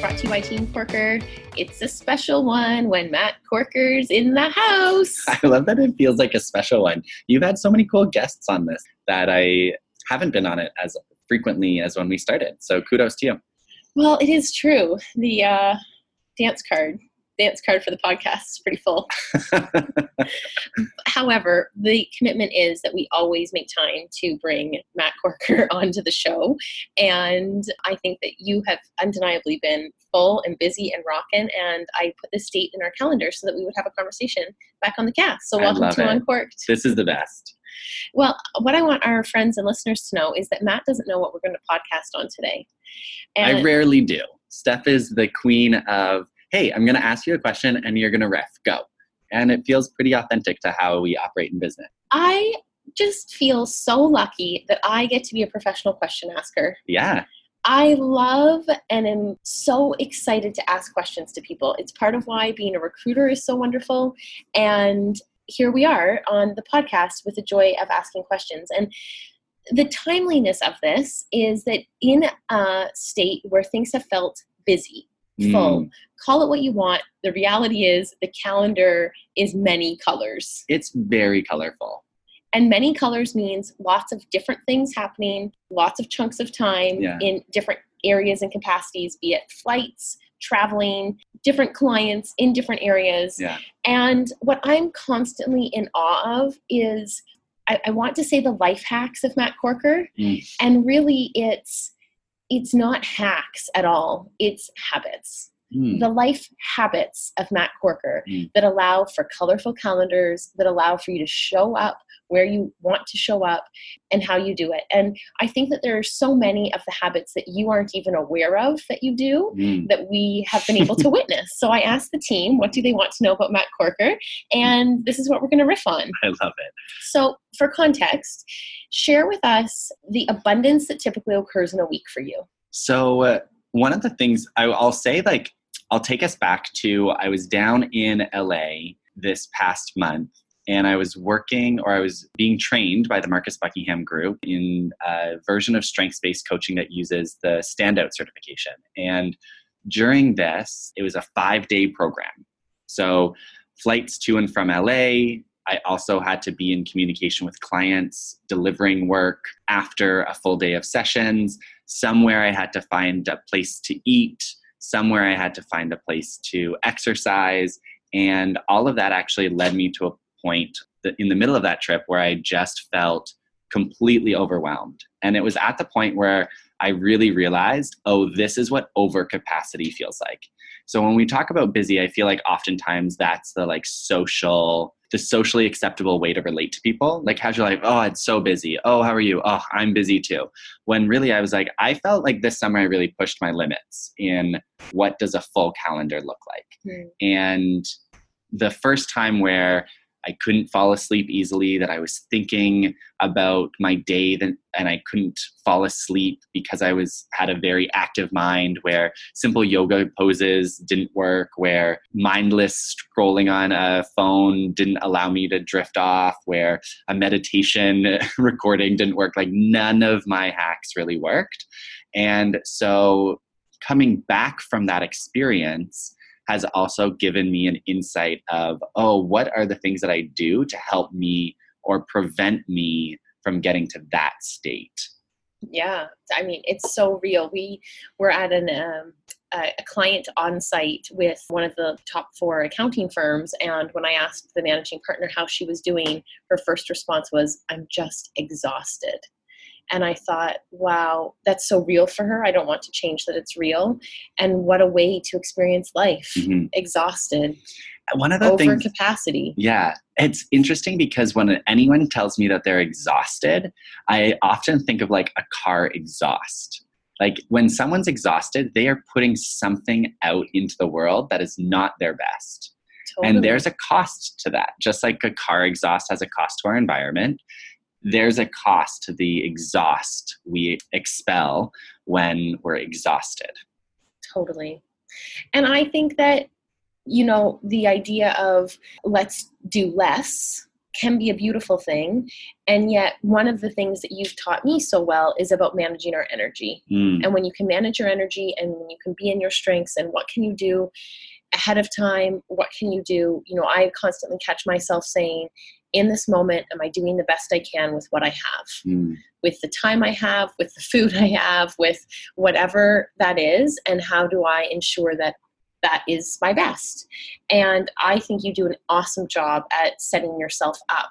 brought to you by Team Corker. It's a special one when Matt Corker's in the house. I love that it feels like a special one. You've had so many cool guests on this that I haven't been on it as frequently as when we started. So kudos to you. Well, it is true. The uh, dance card, dance card for the podcast is pretty full. However, the commitment is that we always make time to bring Matt Corker onto the show. And I think that you have undeniably been full and busy and rocking. And I put this date in our calendar so that we would have a conversation back on the cast. So welcome to it. Uncorked. this is the best. Well, what I want our friends and listeners to know is that Matt doesn't know what we're going to podcast on today. I rarely do. Steph is the queen of, hey, I'm going to ask you a question and you're going to riff. Go. And it feels pretty authentic to how we operate in business. I just feel so lucky that I get to be a professional question asker. Yeah. I love and am so excited to ask questions to people. It's part of why being a recruiter is so wonderful. And here we are on the podcast with the joy of asking questions. And the timeliness of this is that in a state where things have felt busy, full, Mm, call it what you want. The reality is the calendar is many colors. it's very colorful. And many colors means lots of different things happening, lots of chunks of time Yeah. in different areas and capacities, be it flights, traveling, different clients in different areas. Yeah. And what I'm constantly in awe of is I, I want to say the life hacks of Matt Corker. Mm. And really it's it's not hacks at all. It's habits Mm, the life habits of Matt Corker Mm. that allow for colorful calendars, that allow for you to show up where you want to show up and how you do it. And I think that there are so many of the habits that you aren't even aware of that you do mm. that we have been able to witness. So I asked the team, what do they want to know about Matt Corker? And this is what we're going to riff on. I love it. So, for context, share with us the abundance that typically occurs in a week for you. So uh, one of the things I, I'll say, like, I'll take us back to I was down in LA this past month, and I was working or I was being trained by the Marcus Buckingham Group in a version of strengths based coaching that uses the Standout certification. And during this, it was a five day program. So flights to and from LA. I also had to be in communication with clients, delivering work after a full day of sessions. Somewhere I had to find a place to eat. Somewhere I had to find a place to exercise. And all of that actually led me to a point in the middle of that trip where I just felt completely overwhelmed. And it was at the point where I really realized, oh, this is what overcapacity feels like. So when we talk about busy, I feel like oftentimes that's the like social, the socially acceptable way to relate to people. Like how's your life, oh, it's so busy. Oh, how are you? Oh, I'm busy too. When really I was like, I felt like this summer I really pushed my limits in what does a full calendar look like. Hmm. And the first time where I couldn't fall asleep easily, that I was thinking about my day then- and I couldn't fall asleep because I was had a very active mind where simple yoga poses didn't work, where mindless scrolling on a phone didn't allow me to drift off, where a meditation recording didn't work. Like none of my hacks really worked. And so coming back from that experience, has also given me an insight of, oh, what are the things that I do to help me or prevent me from getting to that state? Yeah, I mean, it's so real. We were at an um, a a client on site with one of the top four accounting firms, and when I asked the managing partner how she was doing, her first response was, "I'm just exhausted." And I thought, wow, that's so real for her. I don't want to change that it's real. And what a way to experience life Mhm. exhausted, One of the over things, capacity. yeah, it's interesting because when anyone tells me that they're exhausted, I often think of like a car exhaust. Like when someone's exhausted, they are putting something out into the world that is not their best. Totally. And there's a cost to that. Just like a car exhaust has a cost to our environment, there's a cost to the exhaust we expel when we're exhausted. Totally. And I think that, you know, the idea of let's do less can be a beautiful thing. And yet, one of the things that you've taught me so well is about managing our energy. Mm. And when you can manage your energy and when you can be in your strengths and what can you do ahead of time, what can you do? You know, I constantly catch myself saying, in this moment, am I doing the best I can with what I have? Mm. With the time I have, with the food I have, with whatever that is, and how do I ensure that that is my best. And I think you do an awesome job at setting yourself up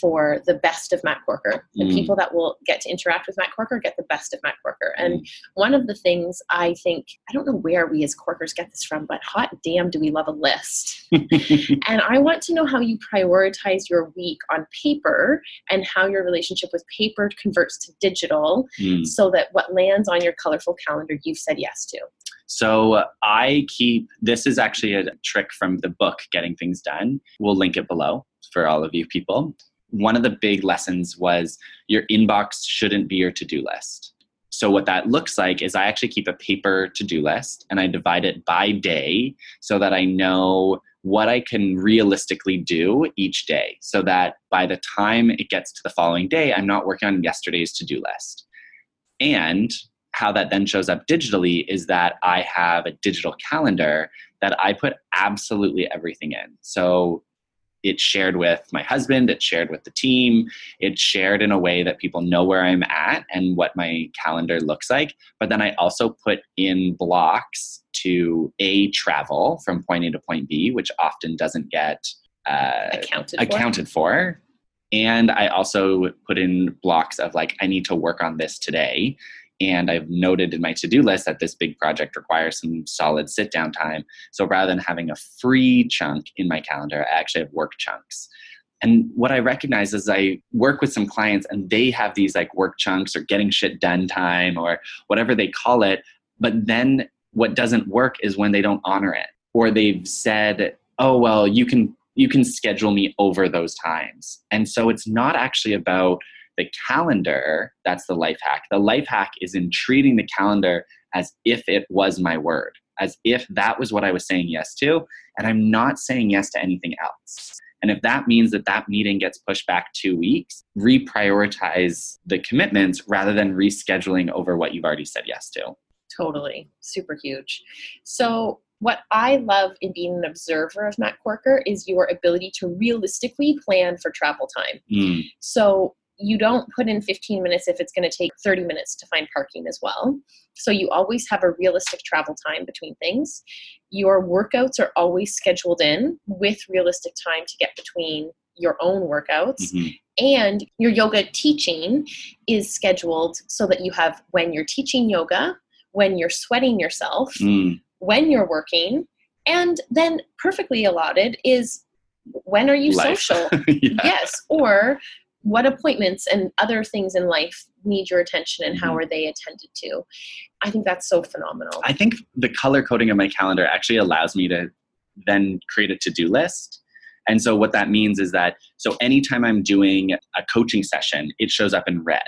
for the best of Matt Corker. The Mm. people that will get to interact with Matt Corker get the best of Matt Corker. And Mm. one of the things I think, I don't know where we as Corkers get this from, but hot damn, do we love a list. and I want to know how you prioritize your week on paper and how your relationship with paper converts to digital Mm. so that what lands on your colorful calendar you've said yes to. So I keep this is actually a trick from the book Getting Things Done. We'll link it below for all of you people. One of the big lessons was your inbox shouldn't be your to-do list. So what that looks like is I actually keep a paper to-do list and I divide it by day so that I know what I can realistically do each day so that by the time it gets to the following day I'm not working on yesterday's to-do list. And how that then shows up digitally is that I have a digital calendar that I put absolutely everything in. So it's shared with my husband, it's shared with the team, it's shared in a way that people know where I'm at and what my calendar looks like. But then I also put in blocks to A, travel from point A to point B, which often doesn't get uh, Accounted for. accounted for. And I also put in blocks of like, I need to work on this today. And I've noted in my to do list that this big project requires some solid sit down time. So rather than having a free chunk in my calendar, I actually have work chunks. And what I recognize is I work with some clients and they have these like work chunks or getting shit done time or whatever they call it. But then what doesn't work is when they don't honor it or they've said, oh, well, you can you can schedule me over those times. And so it's not actually about the calendar that's the life hack. The life hack is in treating the calendar as if it was my word, as if that was what I was saying yes to, and I'm not saying yes to anything else. And if that means that that meeting gets pushed back two weeks, reprioritize the commitments rather than rescheduling over what you've already said yes to. Totally. Super huge. So, what I love in being an observer of Matt Corker is your ability to realistically plan for travel time. Mm, So, you don't put in 15 minutes if it's going to take 30 minutes to find parking as well. So, you always have a realistic travel time between things. Your workouts are always scheduled in with realistic time to get between your own workouts mhm. and your yoga teaching is scheduled so that you have when you're teaching yoga, when you're sweating yourself, Mm, when you're working, and then perfectly allotted is when are you life. social? yeah. yes, or what appointments and other things in life need your attention and how Mhm. are they attended to? I think that's so phenomenal. I think the color coding of my calendar actually allows me to then create a to do list. And so, what that means is that so anytime I'm doing a coaching session, it shows up in red.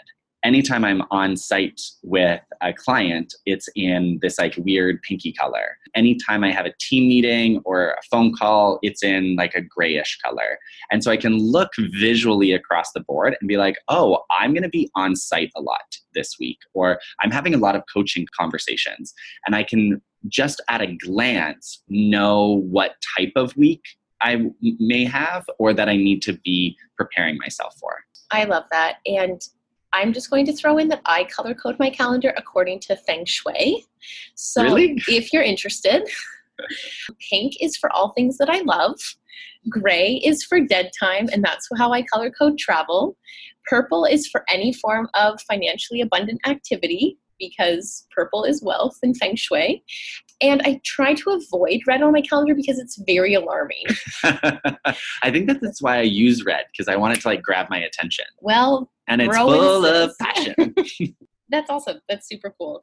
Anytime I'm on site with a client, it's in this like weird pinky color. Anytime I have a team meeting or a phone call, it's in like a grayish color. And so I can look visually across the board and be like, oh, I'm going to be on site a lot this week, or I'm having a lot of coaching conversations. And I can just at a glance know what type of week I may have or that I need to be preparing myself for. I love that. And I'm just going to throw in that I color code my calendar according to Feng Shui. So Really? if you're interested, pink is for all things that I love. Gray is for dead time, and that's how I color code travel. Purple is for any form of financially abundant activity because purple is wealth in Feng Shui. And I try to avoid red on my calendar because it's very alarming. I think that that's why I use red because I want it to like grab my attention. Well, And it's full of passion. that's awesome. That's super cool.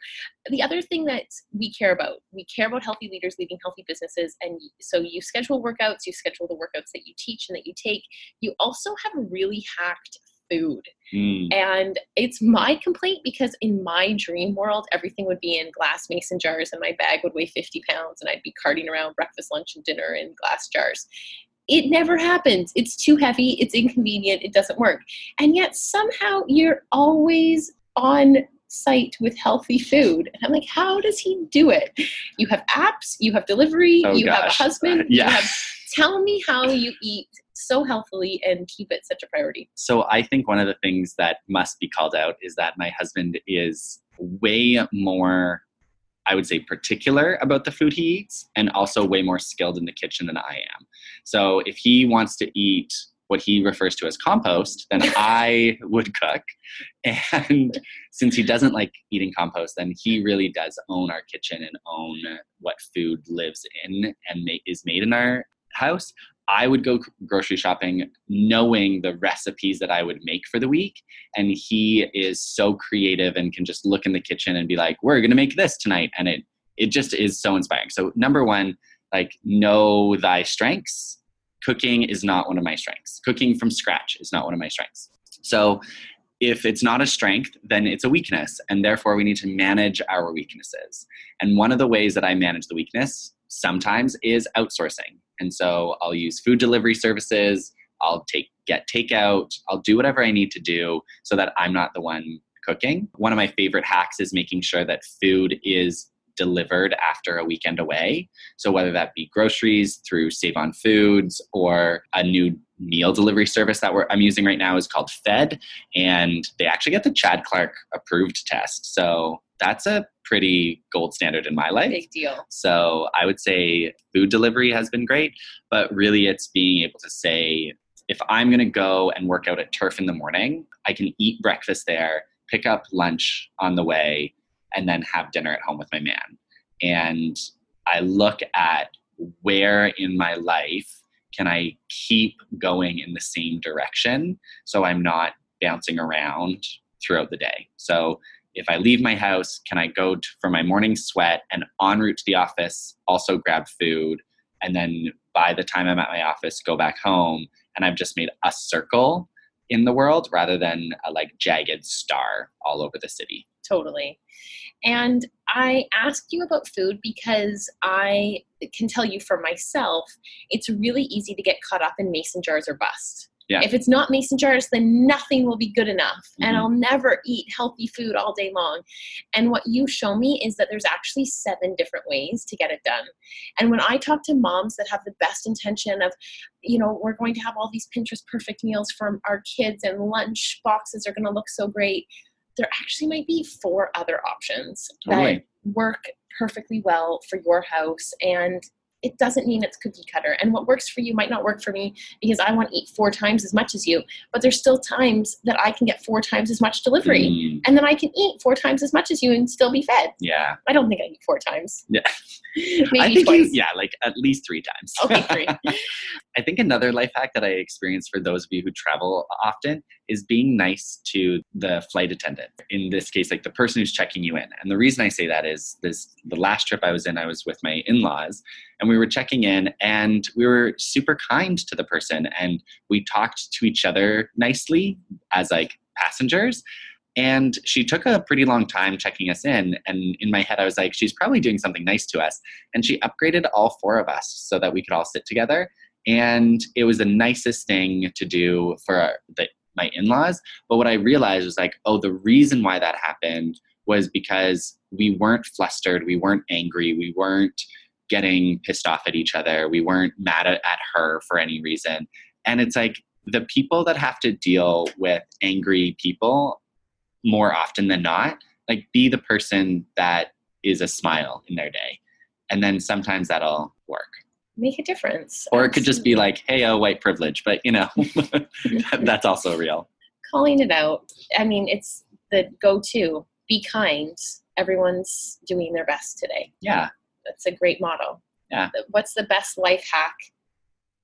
The other thing that we care about, we care about healthy leaders leading healthy businesses. And so you schedule workouts, you schedule the workouts that you teach and that you take. You also have really hacked food. Mm. And it's my complaint because in my dream world, everything would be in glass mason jars and my bag would weigh 50 pounds and I'd be carting around breakfast, lunch, and dinner in glass jars. It never happens. It's too heavy, it's inconvenient, it doesn't work. And yet somehow you're always on site with healthy food. And I'm like, how does he do it? You have apps, you have delivery, Oh, you have a gosh. husband, Yeah. you have tell me how you eat so healthily and keep it such a priority. So I think one of the things that must be called out is that my husband is way more, I would say, particular about the food he eats and also way more skilled in the kitchen than I am. So if he wants to eat what he refers to as compost, then I would cook. And since he doesn't like eating compost, then he really does own our kitchen and own what food lives in and ma- is made in our house. I would go grocery shopping knowing the recipes that I would make for the week. And he is so creative and can just look in the kitchen and be like, we're going to make this tonight. And it, it just is so inspiring. So, number one, like, know thy strengths. Cooking is not one of my strengths. Cooking from scratch is not one of my strengths. So, if it's not a strength, then it's a weakness. And therefore, we need to manage our weaknesses. And one of the ways that I manage the weakness sometimes is outsourcing. And so I'll use food delivery services, I'll take get takeout, I'll do whatever I need to do so that I'm not the one cooking. One of my favorite hacks is making sure that food is delivered after a weekend away. So whether that be groceries through Save on Foods or a new meal delivery service that we're, I'm using right now is called Fed, and they actually get the Chad Clark approved test. So that's a pretty gold standard in my life. Big deal. So I would say food delivery has been great, but really it's being able to say, if I'm going to go and work out at Turf in the morning, I can eat breakfast there, pick up lunch on the way, and then have dinner at home with my man. And I look at where in my life can I keep going in the same direction so I'm not bouncing around throughout the day. So if I leave my house, can I go to, for my morning sweat and en route to the office also grab food? And then by the time I'm at my office, go back home and I've just made a circle in the world rather than a like jagged star all over the city. Totally. And I asked you about food because I can tell you for myself, it's really easy to get caught up in mason jars or bust. Yeah. If it's not mason jars, then nothing will be good enough. And Mhm. I'll never eat healthy food all day long. And what you show me is that there's actually seven different ways to get it done. And when I talk to moms that have the best intention of, you know, we're going to have all these Pinterest perfect meals for our kids and lunch boxes are going to look so great, there actually might be four other options that work perfectly well for your house and it doesn't mean it's cookie cutter. And what works for you might not work for me because i want to eat four times as much as you but there's still times that i can get four times as much delivery Mm, and then i can eat four times as much as you and still be fed. Yeah. i don't think i eat four times. Yeah. maybe I think twice. you, yeah, like at least three times. okay three. I think another life hack that I experience for those of you who travel often is being nice to the flight attendant. In this case, like the person who's checking you in. And the reason I say that is this the last trip I was in, I was with my in-laws and we were checking in and we were super kind to the person and we talked to each other nicely as like passengers. And she took a pretty long time checking us in. And in my head, I was like, she's probably doing something nice to us. And she upgraded all four of us so that we could all sit together and it was the nicest thing to do for the, my in-laws but what i realized was like oh the reason why that happened was because we weren't flustered we weren't angry we weren't getting pissed off at each other we weren't mad at, her for any reason. And it's like the people that have to deal with angry people more often than not like be the person that is a smile in their day. And then sometimes that'll work make a difference. Or it could just be like hey oh white privilege but you know that's also real. Calling it out i mean it's the go-to. Be kind. Everyone's doing their best today. Yeah. That's a great motto. Yeah. what's the best life hack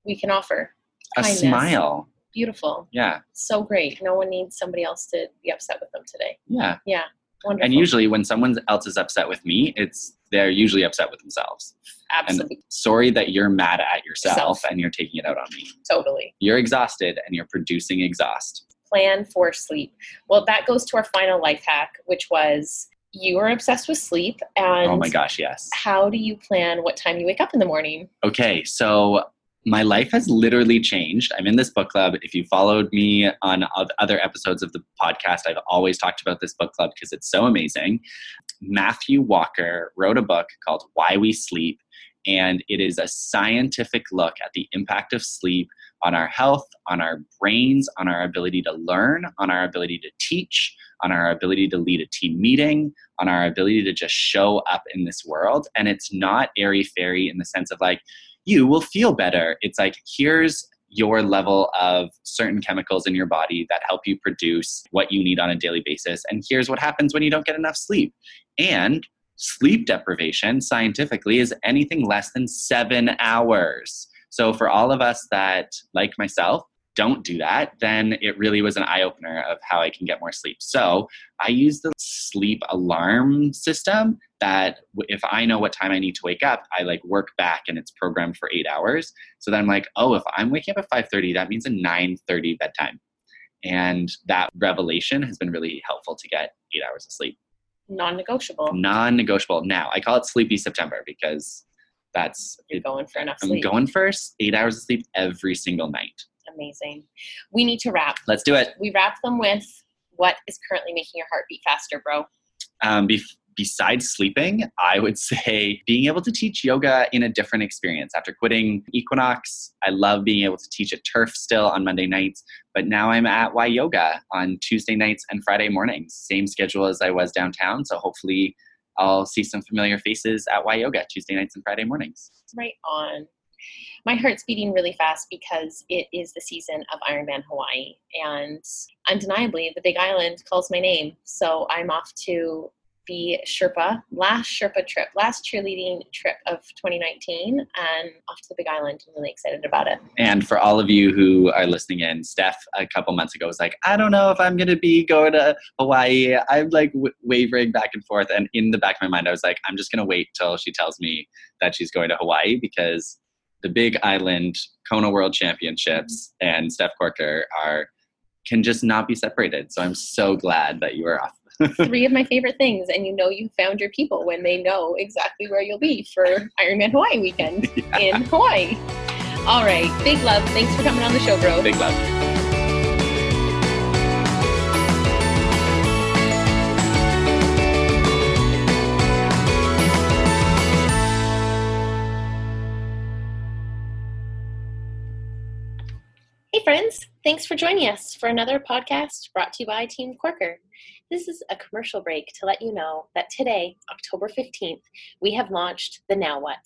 we can offer? A Kindness. smile. Beautiful. Yeah. So great. No one needs somebody else to be upset with them today. Yeah. Yeah wonderful and usually when someone else is upset with me it's they're usually upset with themselves absolutely and sorry that you're mad at yourself Self. and you're taking it out on me totally you're exhausted and you're producing exhaust plan for sleep. Well, that goes to our final life hack, which was you are obsessed with sleep. And oh my gosh, yes. How do you plan what time you wake up in the morning? Okay, so my life has literally changed. I'm in this book club. If you followed me on other episodes of the podcast, I've always talked about this book club because it's so amazing. Matthew Walker wrote a book called Why We Sleep, and it is a scientific look at the impact of sleep on our health, on our brains, on our ability to learn, on our ability to teach, on our ability to lead a team meeting, on our ability to just show up in this world. And it's not airy fairy in the sense of like, you will feel better. It's like, here's your level of certain chemicals in your body that help you produce what you need on a daily basis. And here's what happens when you don't get enough sleep. And sleep deprivation, scientifically, is anything less than seven hours. So, for all of us that, like myself, don't do that, then it really was an eye opener of how I can get more sleep. So I use the sleep alarm system that if I know what time I need to wake up, I like work back and it's programmed for eight hours. So then I'm like, oh, if I'm waking up at 5:30, that means a 9:30 bedtime. And that revelation has been really helpful to get eight hours of sleep. Non-negotiable. Non-negotiable. Now I call it sleepy September because that's You're going for enough sleep. I'm going first, eight hours of sleep every single night amazing. We need to wrap. Let's do it. We wrap them with what is currently making your heart beat faster, bro. Um, be- besides sleeping, I would say being able to teach yoga in a different experience. After quitting Equinox, I love being able to teach at Turf still on Monday nights, but now I'm at Y Yoga on Tuesday nights and Friday mornings. Same schedule as I was downtown, so hopefully I'll see some familiar faces at Y Yoga Tuesday nights and Friday mornings. Right on my heart's beating really fast because it is the season of Ironman Hawaii. And undeniably, the Big Island calls my name. So I'm off to the Sherpa, last Sherpa trip, last cheerleading trip of 2019, and off to the Big Island. I'm really excited about it. And for all of you who are listening in, Steph a couple months ago was like, I don't know if I'm going to be going to Hawaii. I'm like w- wavering back and forth. And in the back of my mind, I was like, I'm just going to wait till she tells me that she's going to Hawaii because the Big Island Kona World Championships mm-hmm. and Steph Corker are can just not be separated. So I'm so glad that you are off. Three of my favorite things, and you know you found your people when they know exactly where you'll be for Ironman Hawaii weekend yeah. in Hawaii. All right, big love. Thanks for coming on the show, bro. Big love. Hey, friends. Thanks for joining us for another podcast brought to you by Team Corker. This is a commercial break to let you know that today, October 15th, we have launched the Now What,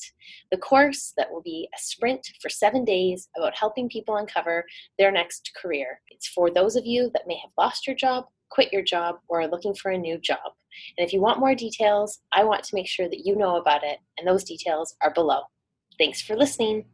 the course that will be a sprint for seven days about helping people uncover their next career. It's for those of you that may have lost your job, quit your job, or are looking for a new job. And if you want more details, I want to make sure that you know about it, and those details are below. Thanks for listening.